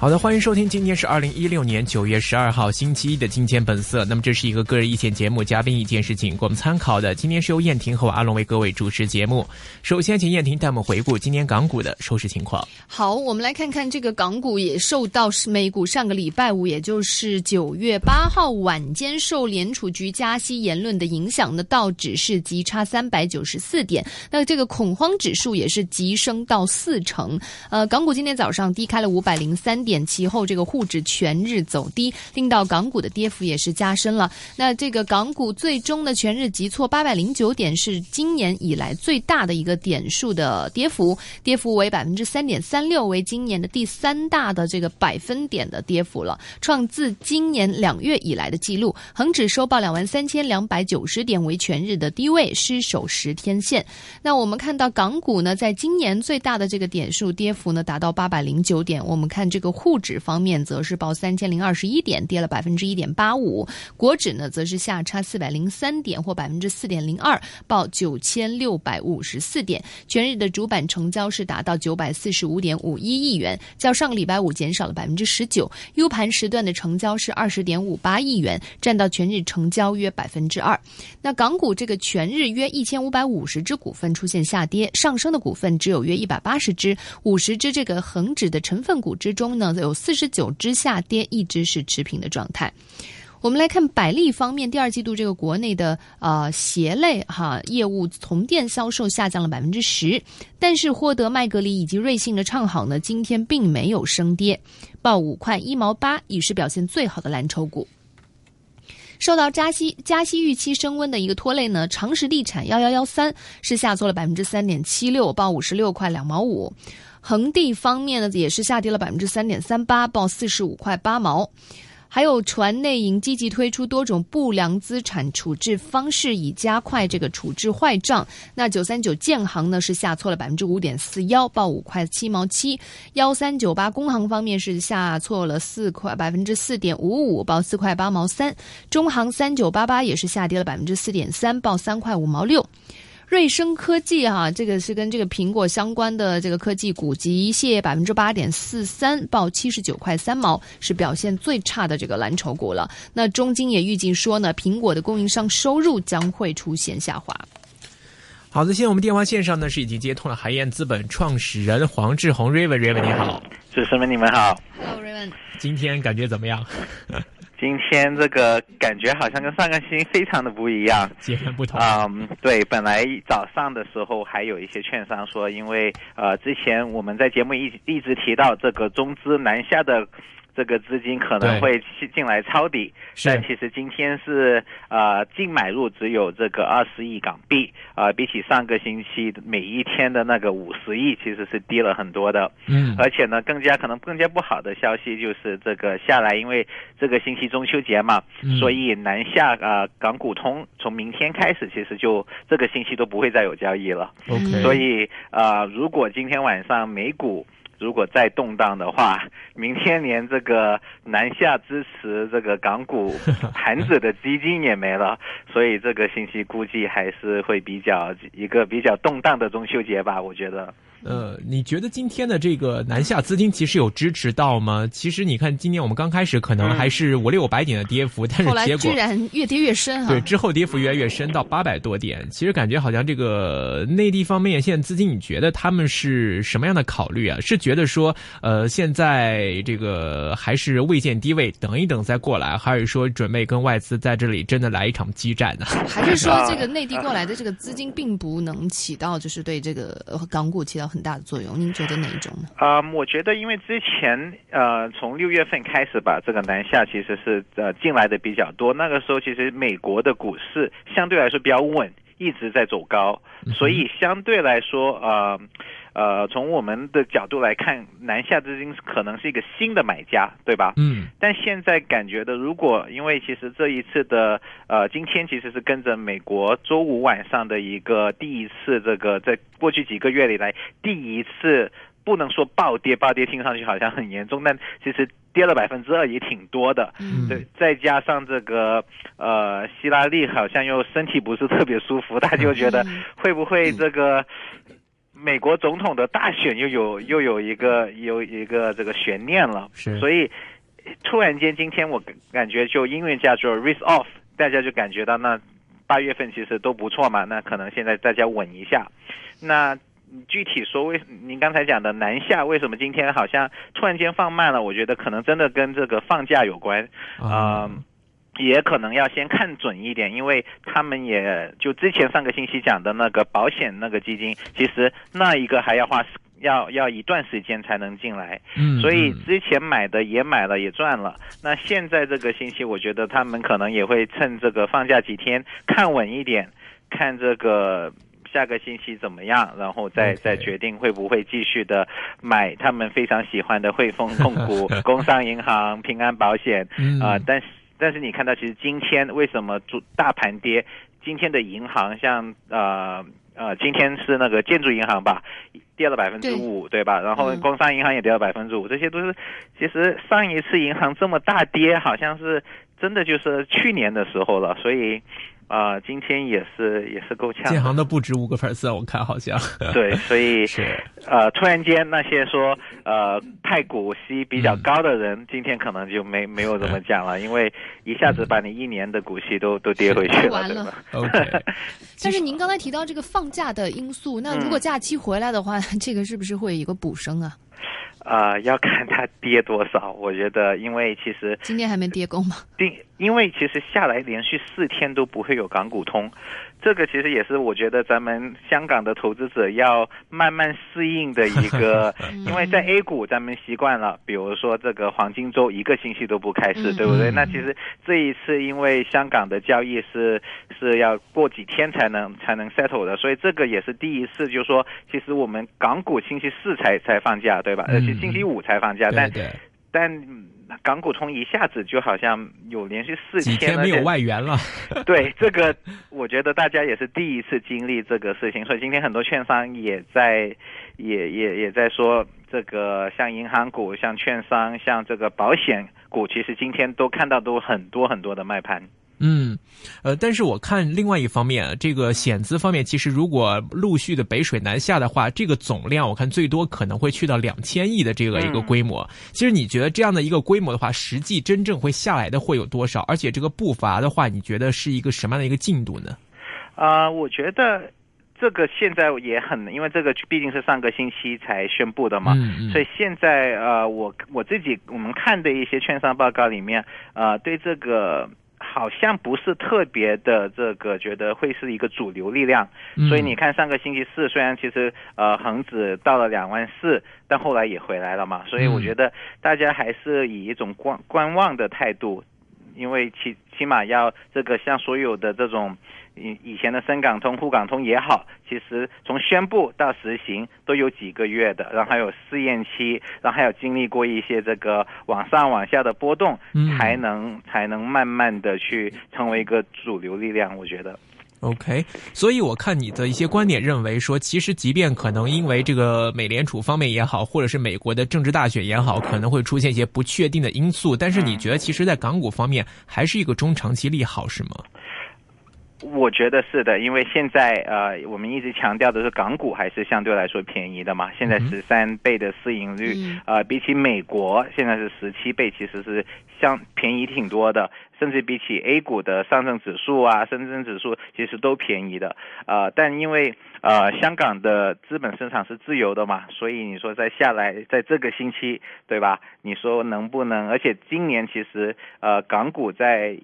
好的，欢迎收听，今天是二零一六年九月十二号星期一的《金钱本色》。那么这是一个个人意见节目，嘉宾意见是仅供参考的。今天是由燕婷和阿龙为各位主持节目。首先，请燕婷带我们回顾今天港股的收市情况。好，我们来看看这个港股也受到美股上个礼拜五，也就是九月八号晚间受联储局加息言论的影响呢，道指是急差三百九十四点，那这个恐慌指数也是急升到四成。呃，港股今天早上低开了五百零三点。点其后，这个沪指全日走低，令到港股的跌幅也是加深了。那这个港股最终的全日急挫八百零九点，是今年以来最大的一个点数的跌幅，跌幅为百分之三点三六，为今年的第三大的这个百分点的跌幅了，创自今年两月以来的记录。恒指收报两万三千两百九十点，为全日的低位，失守十天线。那我们看到港股呢，在今年最大的这个点数跌幅呢，达到八百零九点。我们看这个。沪指方面则是报三千零二十一点，跌了百分之一点八五；国指呢则是下差四百零三点，或百分之四点零二，报九千六百五十四点。全日的主板成交是达到九百四十五点五一亿元，较上个礼拜五减少了百分之十九。U 盘时段的成交是二十点五八亿元，占到全日成交约百分之二。那港股这个全日约一千五百五十只股份出现下跌，上升的股份只有约一百八十只，五十只这个恒指的成分股之中呢。有四十九只下跌，一只是持平的状态。我们来看百利方面，第二季度这个国内的呃鞋类哈业务从店销售下降了百分之十，但是获得麦格理以及瑞幸的唱好呢，今天并没有升跌，报五块一毛八，已是表现最好的蓝筹股。受到加息加息预期升温的一个拖累呢，长实地产幺幺幺三是下挫了百分之三点七六，报五十六块两毛五。恒地方面呢，也是下跌了百分之三点三八，报四十五块八毛。还有传内银积极推出多种不良资产处置方式，以加快这个处置坏账。那九三九建行呢是下挫了百分之五点四幺，报五块七毛七。幺三九八工行方面是下挫了四块百分之四点五五，报四块八毛三。中行三九八八也是下跌了百分之四点三，报三块五毛六。瑞声科技哈，这个是跟这个苹果相关的这个科技股，急泻百分之八点四三，报七十九块三毛，是表现最差的这个蓝筹股了。那中金也预计说呢，苹果的供应商收入将会出现下滑。好的，现在我们电话线上呢是已经接通了海燕资本创始人黄志宏 Raven，Raven 你好，主持人你们好，Hello，Raven，今天感觉怎么样？今天这个感觉好像跟上个星期非常的不一样，截然不同。嗯，对，本来早上的时候还有一些券商说，因为呃之前我们在节目一一直提到这个中资南下的。这个资金可能会进进来抄底，但其实今天是呃净买入只有这个二十亿港币啊，比起上个星期每一天的那个五十亿，其实是低了很多的。嗯，而且呢，更加可能更加不好的消息就是这个下来，因为这个星期中秋节嘛，所以南下啊港股通从明天开始，其实就这个星期都不会再有交易了。OK，所以啊，如果今天晚上美股。如果再动荡的话，明天连这个南下支持这个港股 盘子的基金也没了，所以这个星期估计还是会比较一个比较动荡的中秋节吧，我觉得。呃，你觉得今天的这个南下资金其实有支持到吗？其实你看，今年我们刚开始可能还是五六百点的跌幅，但是结果居然越跌越深啊！对，之后跌幅越来越深，到八百多点。其实感觉好像这个内地方面现在资金，你觉得他们是什么样的考虑啊？是觉得说，呃，现在这个还是未见低位，等一等再过来，还是说准备跟外资在这里真的来一场激战呢？还是说这个内地过来的这个资金并不能起到就是对这个港股起到？很大的作用，您觉得哪一种呢？啊，我觉得因为之前呃，从六月份开始吧，这个南下其实是呃进来的比较多。那个时候其实美国的股市相对来说比较稳，一直在走高，所以相对来说呃。呃，从我们的角度来看，南下资金可能是一个新的买家，对吧？嗯。但现在感觉的，如果因为其实这一次的呃，今天其实是跟着美国周五晚上的一个第一次这个，在过去几个月里来第一次不能说暴跌，暴跌听上去好像很严重，但其实跌了百分之二也挺多的。嗯对，再加上这个呃，希拉利好像又身体不是特别舒服，大家就觉得嗯会不会这个美国总统的大选又有又有一个有一个这个悬念了？是所以突然间今天我感感觉就音乐叫做 risk off，大家就感觉到那八月份其实都不错嘛，那可能现在大家稳一下。那具体说为您刚才讲的南下为什么今天好像突然间放慢了？我觉得可能真的跟这个放假有关。啊、也可能要先看准一点，因为他们也就之前上个星期讲的那个保险那个基金，其实那一个还要花要要一段时间才能进来，嗯，所以嗯之前买的也买了也赚了。那现在这个星期，我觉得他们可能也会趁这个放假几天看稳一点，看这个。下个星期怎么样，然后再再决定会不会继续的买他们非常喜欢的汇丰控股、工商银行、平安保险，嗯啊、但是但是你看到，其实今天为什么主大盘跌？今天的银行像呃呃，今天是那个建筑银行吧，跌了百分之五，对吧？然后嗯工商银行也跌了百分之五，这些都是其实上一次银行这么大跌，好像是真的就是去年的时候了，所以啊、呃今天也是也是够呛。建行的不止五个粉丝，我看好像对，所以 是呃，突然间那些说呃太股息比较高的人，今天可能就没没有怎么讲了，因为一下子把你一年的股息都都跌回去了，完了？OK。但是您刚才提到这个放假的因素，那如果假期回来的话，这个是不是会有一个补升啊？啊、要看它跌多少。我觉得，因为其实今天还没跌够吗？定，因为其实下来连续四天都不会有港股通，这个其实也是我觉得咱们香港的投资者要慢慢适应的一个，因为在 A 股咱们习惯了，比如说这个黄金周一个星期都不开市，嗯。对不对？嗯。那其实这一次因为香港的交易是是要过几天才能才能 settle 的，所以这个也是第一次，就是说其实我们港股星期四才才放假，对吧？嗯。而且星期五才放假，但但嗯港股通一下子就好像有连续四天没有外援了，对这个，我觉得大家也是第一次经历这个事情，所以今天很多券商也在，也也也在说，这个像银行股、像券商、像这个保险股，其实今天都看到都很多很多的卖盘。嗯，呃，但是我看另外一方面，这个险资方面，其实如果陆续的北水南下的话，这个总量我看最多可能会去到两千亿的这个一个规模。其实你觉得这样的一个规模的话，实际真正会下来的会有多少？而且这个步伐的话，你觉得是一个什么样的一个进度呢？啊、我觉得这个现在也很，因为这个毕竟是上个星期才宣布的嘛，嗯嗯，所以现在呃，我我自己我们看的一些券商报告里面，呃，对这个好像不是特别的这个觉得会是一个主流力量。嗯所以你看上个星期四，虽然其实呃恒指到了两万四，但后来也回来了嘛。所以我嗯觉得大家还是以一种观观望的态度，因为起起码要这个像所有的这种以以前的深港通、沪港通也好，其实从宣布到实行都有几个月的，然后还有试验期，然后还有经历过一些这个往上往下的波动，嗯才能才能慢慢的去成为一个主流力量。我觉得。OK，所以我看你的一些观点认为说，其实即便可能因为这个美联储方面也好，或者是美国的政治大选也好，可能会出现一些不确定的因素，但是你觉得其实，在港股方面还是一个中长期利好，是吗？我觉得是的，因为现在呃，我们一直强调的是港股还是相对来说便宜的嘛。现在十三倍的市盈率，嗯呃，比起美国现在是十七倍，其实是相便宜挺多的。甚至比起 A 股的上证指数啊、深圳指数，其实都便宜的。呃，但因为呃香港的资本市场是自由的嘛，所以你说再下来，在这个星期，对吧？你说能不能？而且今年其实呃港股在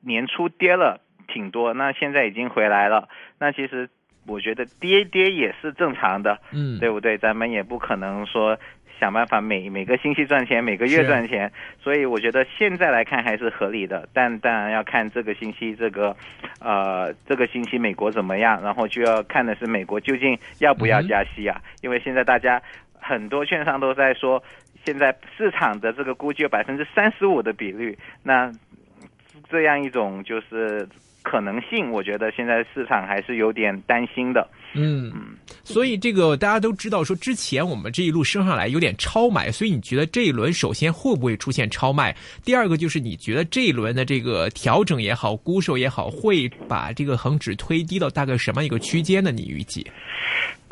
年初跌了挺多，那现在已经回来了。那其实我觉得跌跌也是正常的，嗯，对不对？咱们也不可能说想办法每每个星期赚钱，每个月赚钱，所以我觉得现在来看还是合理的。但当然要看这个星期这个，呃，这个星期美国怎么样，然后就要看的是美国究竟要不要加息啊？因为现在大家很多券商都在说，现在市场的这个估计有百分之三十五的比率，那这样一种就是可能性，我觉得现在市场还是有点担心的。嗯，所以这个大家都知道，说之前我们这一路升上来有点超买，所以你觉得这一轮首先会不会出现超卖？第二个就是你觉得这一轮的这个调整也好，估售也好，会把这个恒指推低到大概什么一个区间呢？你预计？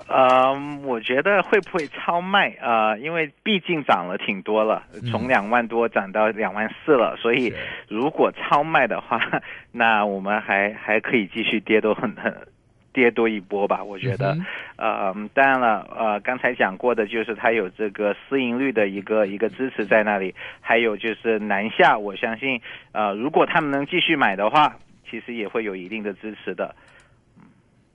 呃，我觉得会不会超卖啊？因为毕竟涨了挺多了，从两万多涨到两万四了，所以如果超卖的话，那我们还还可以继续跌多很很跌多一波吧。我觉得，呃，当然了，呃，刚才讲过的就是它有这个市盈率的一个一个支持在那里，还有就是南下，我相信，呃，如果他们能继续买的话，其实也会有一定的支持的。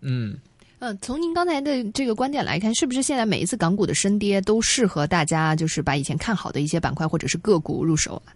嗯。嗯，从您刚才的这个观点来看，是不是现在每一次港股的升跌都适合大家就是把以前看好的一些板块或者是个股入手啊？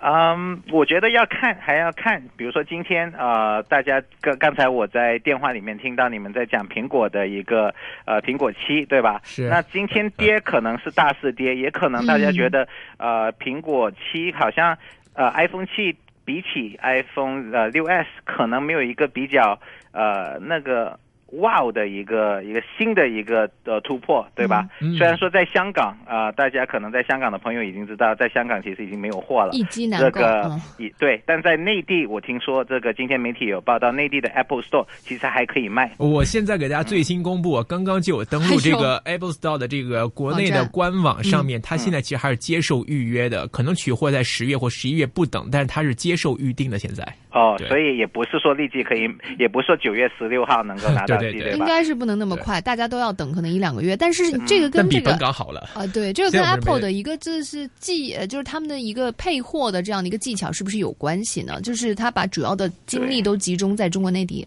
嗯，我觉得要看还要看，比如说今天呃，大家刚刚才我在电话里面听到你们在讲苹果的一个呃苹果七，对吧？是。那今天跌可能是大势跌，也可能大家觉得呃苹果七好像呃 iPhone 七比起 iPhone 呃六 S 可能没有一个比较呃那个。哇的一个一个新的一个的突破，对吧？虽然说在香港啊，大家可能在香港的朋友已经知道，在香港其实已经没有货了，一机难购。这个对，但在内地，我听说这个今天媒体有报道，内地的 Apple Store 其实还可以卖。我现在给大家最新公布，刚刚就有登录这个 Apple Store 的这个国内的官网上面，它现在其实还是接受预约的，可能取货在十月或十一月不等，但是它是接受预定的。现在哦，所以也不是说立即可以，也不是说九月十六号能够拿到。对对，应该是不能那么快，大家都要等可能一两个月。但是这个跟这个比本港好了啊，对，这个跟 Apple 的一个就是技，就是他们的一个配货的这样的一个技巧，是不是有关系呢？就是他把主要的精力都集中在中国内地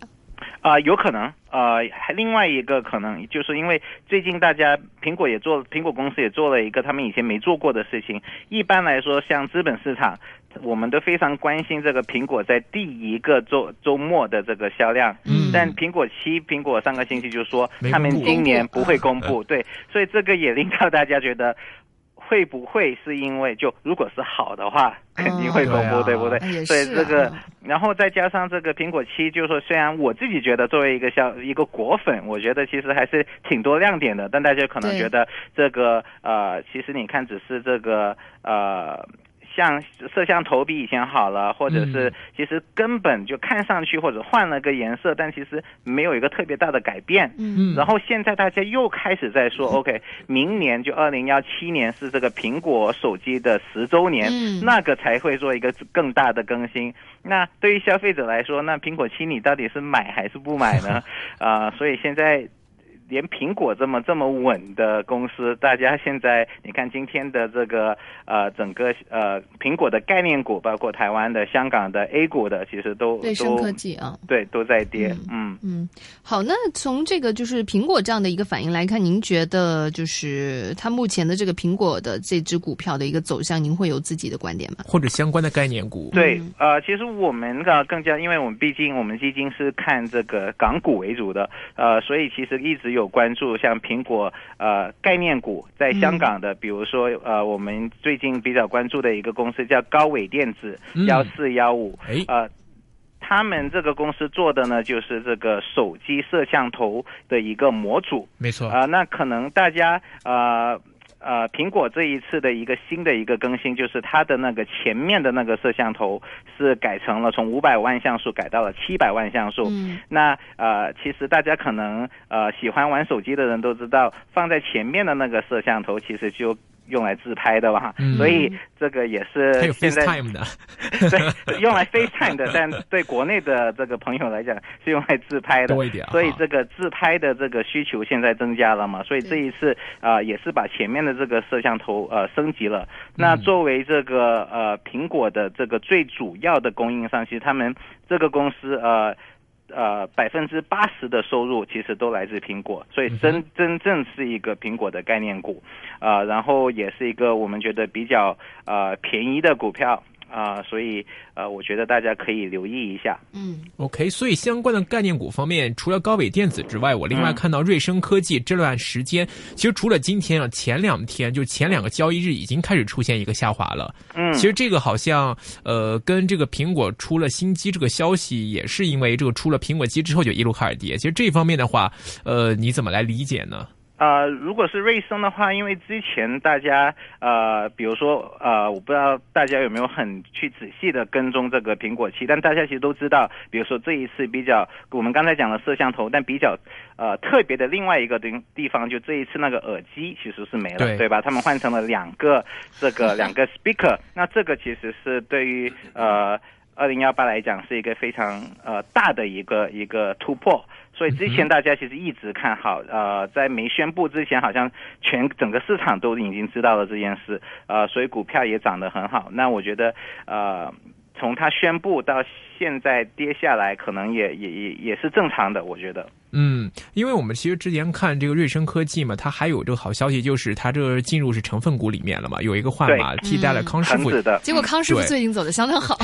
啊，有可能啊。另外一个可能就是因为最近大家苹果也做，苹果公司也做了一个他们以前没做过的事情。一般来说，像资本市场。我们都非常关心这个苹果在第一个周周末的这个销量，嗯，但苹果七，苹果上个星期就说他们今年不会公布，对，所以这个也令到大家觉得会不会是因为就如果是好的话，肯定会公布，对不对？所以这个，然后再加上这个苹果七，就是说虽然我自己觉得作为一个像一个果粉，我觉得其实还是挺多亮点的，但大家可能觉得这个呃，其实你看只是这个呃。像摄像头比以前好了，或者是其实根本就看上去或者换了个颜色，但其实没有一个特别大的改变。嗯，然后现在大家又开始在说，OK，明年就二零幺七年是这个苹果手机的十周年，那个才会做一个更大的更新。那对于消费者来说，那苹果七你到底是买还是不买呢？啊，所以现在。连苹果这么这么稳的公司，大家现在你看今天的这个呃整个呃苹果的概念股，包括台湾的、香港的 A 股的，其实都对深科技啊，对都在跌。嗯嗯，好，那从这个就是苹果这样的一个反应来看，您觉得就是它目前的这个苹果的这只股票的一个走向，您会有自己的观点吗？或者相关的概念股？对，呃，其实我们呢更加，因为我们毕竟我们基金是看这个港股为主的，呃，所以其实一直有。关注像苹果呃概念股在香港的，比如说呃我们最近比较关注的一个公司叫高伟电子幺四幺五，呃，他们这个公司做的呢就是这个手机摄像头的一个模组，没错。啊，那可能大家呃。呃，苹果这一次的一个新的一个更新，就是它的那个前面的那个摄像头是改成了从五百万像素改到了七百万像素。嗯。那呃，其实大家可能呃喜欢玩手机的人都知道，放在前面的那个摄像头其实就。用来自拍的吧，所以这个也是现在 对用来 FaceTime 的，但对国内的这个朋友来讲是用来自拍的，多一点。所以这个自拍的这个需求现在增加了嘛，所以这一次啊也是把前面的这个摄像头呃升级了。那作为这个呃苹果的这个最主要的供应商，其实他们这个公司呃。呃，百分之八十的收入其实都来自苹果，所以真真正是一个苹果的概念股，啊，然后也是一个我们觉得比较呃便宜的股票。啊、所以呃，我觉得大家可以留意一下。嗯 OK，所以相关的概念股方面，除了高伟电子之外，我另外嗯看到瑞声科技这段时间，其实除了今天啊，前两天就前两个交易日已经开始出现一个下滑了。嗯，其实这个好像呃，跟这个苹果出了新机这个消息，也是因为这个出了苹果机之后就一路开始跌。其实这方面的话，呃，你怎么来理解呢？呃，如果是瑞声的话，因为之前大家呃，比如说呃，我不知道大家有没有很去仔细的跟踪这个苹果七，但大家其实都知道，比如说这一次比较，我们刚才讲了摄像头，但比较呃特别的另外一个地地方，就这一次那个耳机其实是没了，对对吧？他们换成了两个这个两个 speaker，那这个其实是对于呃。二零幺八来讲是一个非常呃大的一个一个突破，所以之前大家其实一直看好，呃，在没宣布之前，好像全整个市场都已经知道了这件事，呃，所以股票也涨得很好。那我觉得，呃，从它宣布到现在跌下来，可能也也也也是正常的，我觉得。嗯，因为我们其实之前看这个瑞声科技嘛，它还有这个好消息，就是它这个进入是成分股里面了嘛，有一个换码替代了嗯康师傅。嗯的，结果康师傅最近走的相当好，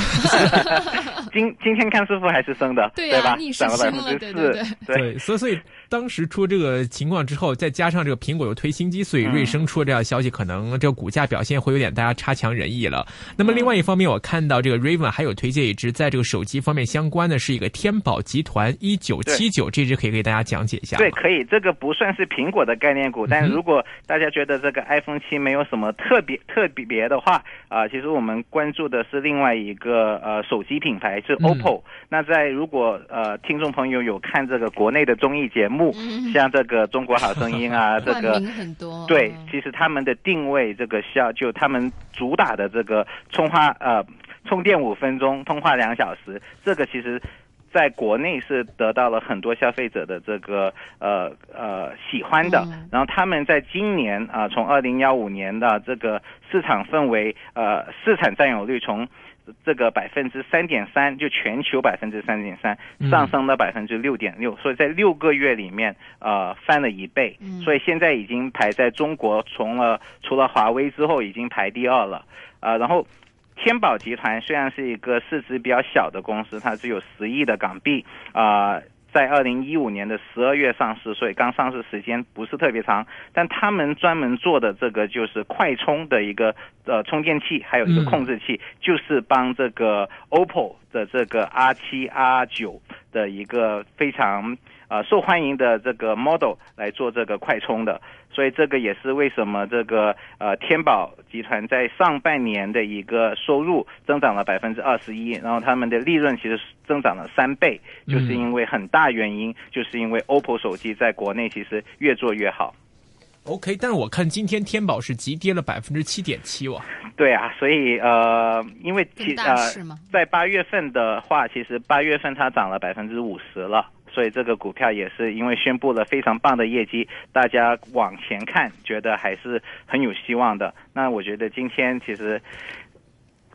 今今天康师傅还是升的，对啊吧？逆势涨了百升了分之对对四，对，所以所以当时出这个情况之后，再加上这个苹果又推新机，所以嗯瑞声出了这样消息，可能这个股价表现会有点大家差强人意了。那么另外一方面，我看到这个 Raven 还有推荐一只在这个手机方面相关的是一个天宝集团一九七九，这只可以给大家讲解一下。对，可以，这个不算是苹果的概念股，但如果大家觉得这个 iPhone 七没有什么特别特别的话，啊、其实我们关注的是另外一个呃手机品牌是嗯 OPPO、那在如果呃听众朋友有看这个国内的综艺节目，嗯像这个《中国好声音》啊，这个很多，对嗯，其实他们的定位这个效，就他们主打的这个充话呃充电五分钟，通话两小时，这个其实。在国内是得到了很多消费者的这个呃呃喜欢的，嗯。然后他们在今年啊、从二零幺五年的这个市场氛围呃市场占有率从这个百分之三点三，就全球百分之三点三嗯。上升到百分之六点六，所以在六个月里面呃翻了一倍，嗯。所以现在已经排在中国从了除了华为之后已经排第二了，啊、然后。天宝集团虽然是一个市值比较小的公司，它只有十亿的港币，啊、在二零一五年的十二月上市，所以刚上市时间不是特别长。但他们专门做的这个就是快充的一个呃充电器，还有一个嗯控制器，就是帮这个 OPPO 的这个 R 七 R 九的一个非常呃受欢迎的这个 model 来做这个快充的。所以这个也是为什么这个呃天宝集团在上半年的一个收入增长了百分之二十一，然后他们的利润其实增长了三倍，嗯就是因为很大原因，就是因为 OPPO 手机在国内其实越做越好。OK，但是我看今天天宝是急跌了百分之七点七哇。对啊，所以呃，因为其呃，在八月份的话，其实八月份它涨了百分之五十了。所以这个股票也是因为宣布了非常棒的业绩，大家往前看，觉得还是很有希望的。那我觉得今天其实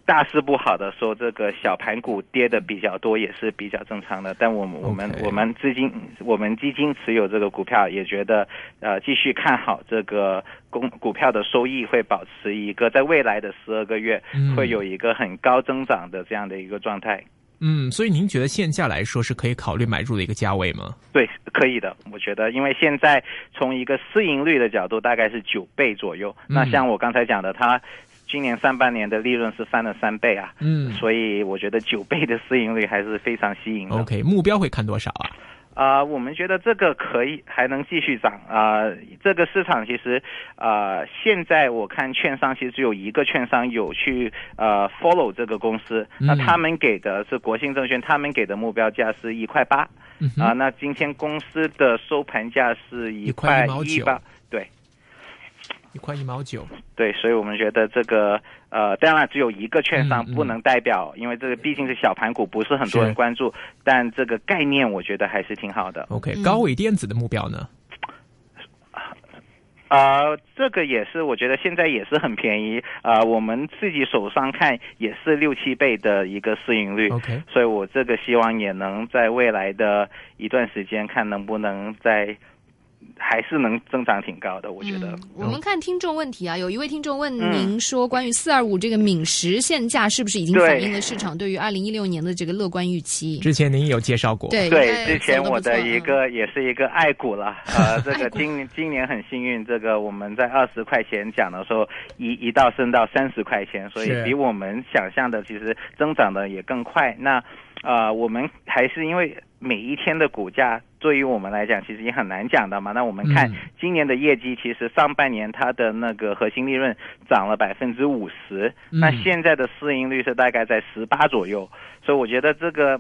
大势不好的时候，这个小盘股跌的比较多，也是比较正常的。但我们我们我们资金我们基金持有这个股票，也觉得呃继续看好这个公股票的收益会保持一个在未来的十二个月嗯会有一个很高增长的这样的一个状态。嗯，所以您觉得现价来说是可以考虑买入的一个价位吗？对，可以的，我觉得，因为现在从一个市盈率的角度，大概是九倍左右。嗯那像我刚才讲的，它今年上半年的利润是翻了三倍啊，嗯所以我觉得九倍的市盈率还是非常吸引的。，OK，目标会看多少啊？啊、我们觉得这个可以还能继续涨。啊、这个市场其实啊、现在我看券商其实只有一个券商有去呃 follow 这个公司，嗯。那他们给的是国信证券，他们给的目标价是一块八。啊，那今天公司的收盘价是一一块块一毛九一块一毛九。对，所以我们觉得这个呃，当然只有一个券商嗯嗯不能代表，因为这个毕竟是小盘股，不是很多人关注，但这个概念我觉得还是挺好的。OK，嗯高伟电子的目标呢？啊，这个也是，我觉得现在也是很便宜啊、我们自己手上看也是六七倍的一个市盈率 OK 所以我这个希望也能在未来的一段时间看能不能再还是能增长挺高的，我觉得。嗯、我们看听众问题啊，有一位听众问您说，关于四二五这个敏实现价是不是已经反映了市场对于二零一六年的这个乐观预期？之前您有介绍过，对对，之前我的一个也是一个爱股了，呃，这个今今年很幸运，这个我们在二十块钱讲的时候，一一到升到三十块钱，所以比我们想象的其实增长的也更快。那呃，我们还是因为每一天的股价对于我们来讲，其实也很难讲的嘛。那我们看今年的业绩，其实上半年它的那个核心利润涨了百分之五十，那现在的市盈率是大概在十八左右，所以我觉得这个。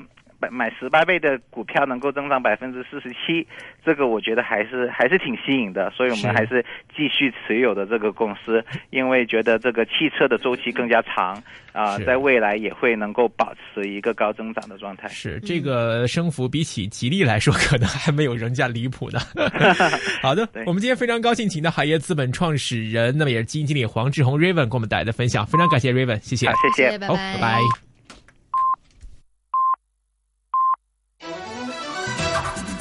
买十八倍的股票能够增长百分之四十七，这个我觉得还是还是挺吸引的，所以我们还是继续持有的这个公司，因为觉得这个汽车的周期更加长啊，在未来也会能够保持一个高增长的状态。是这个升幅比起吉利来说，可能还没有人家离谱呢。好的，我们今天非常高兴请到海业资本创始人，那么也是基金经理黄志宏 Raven 给我们带来的分享，非常感谢 Raven，谢谢，谢谢，拜拜，拜拜。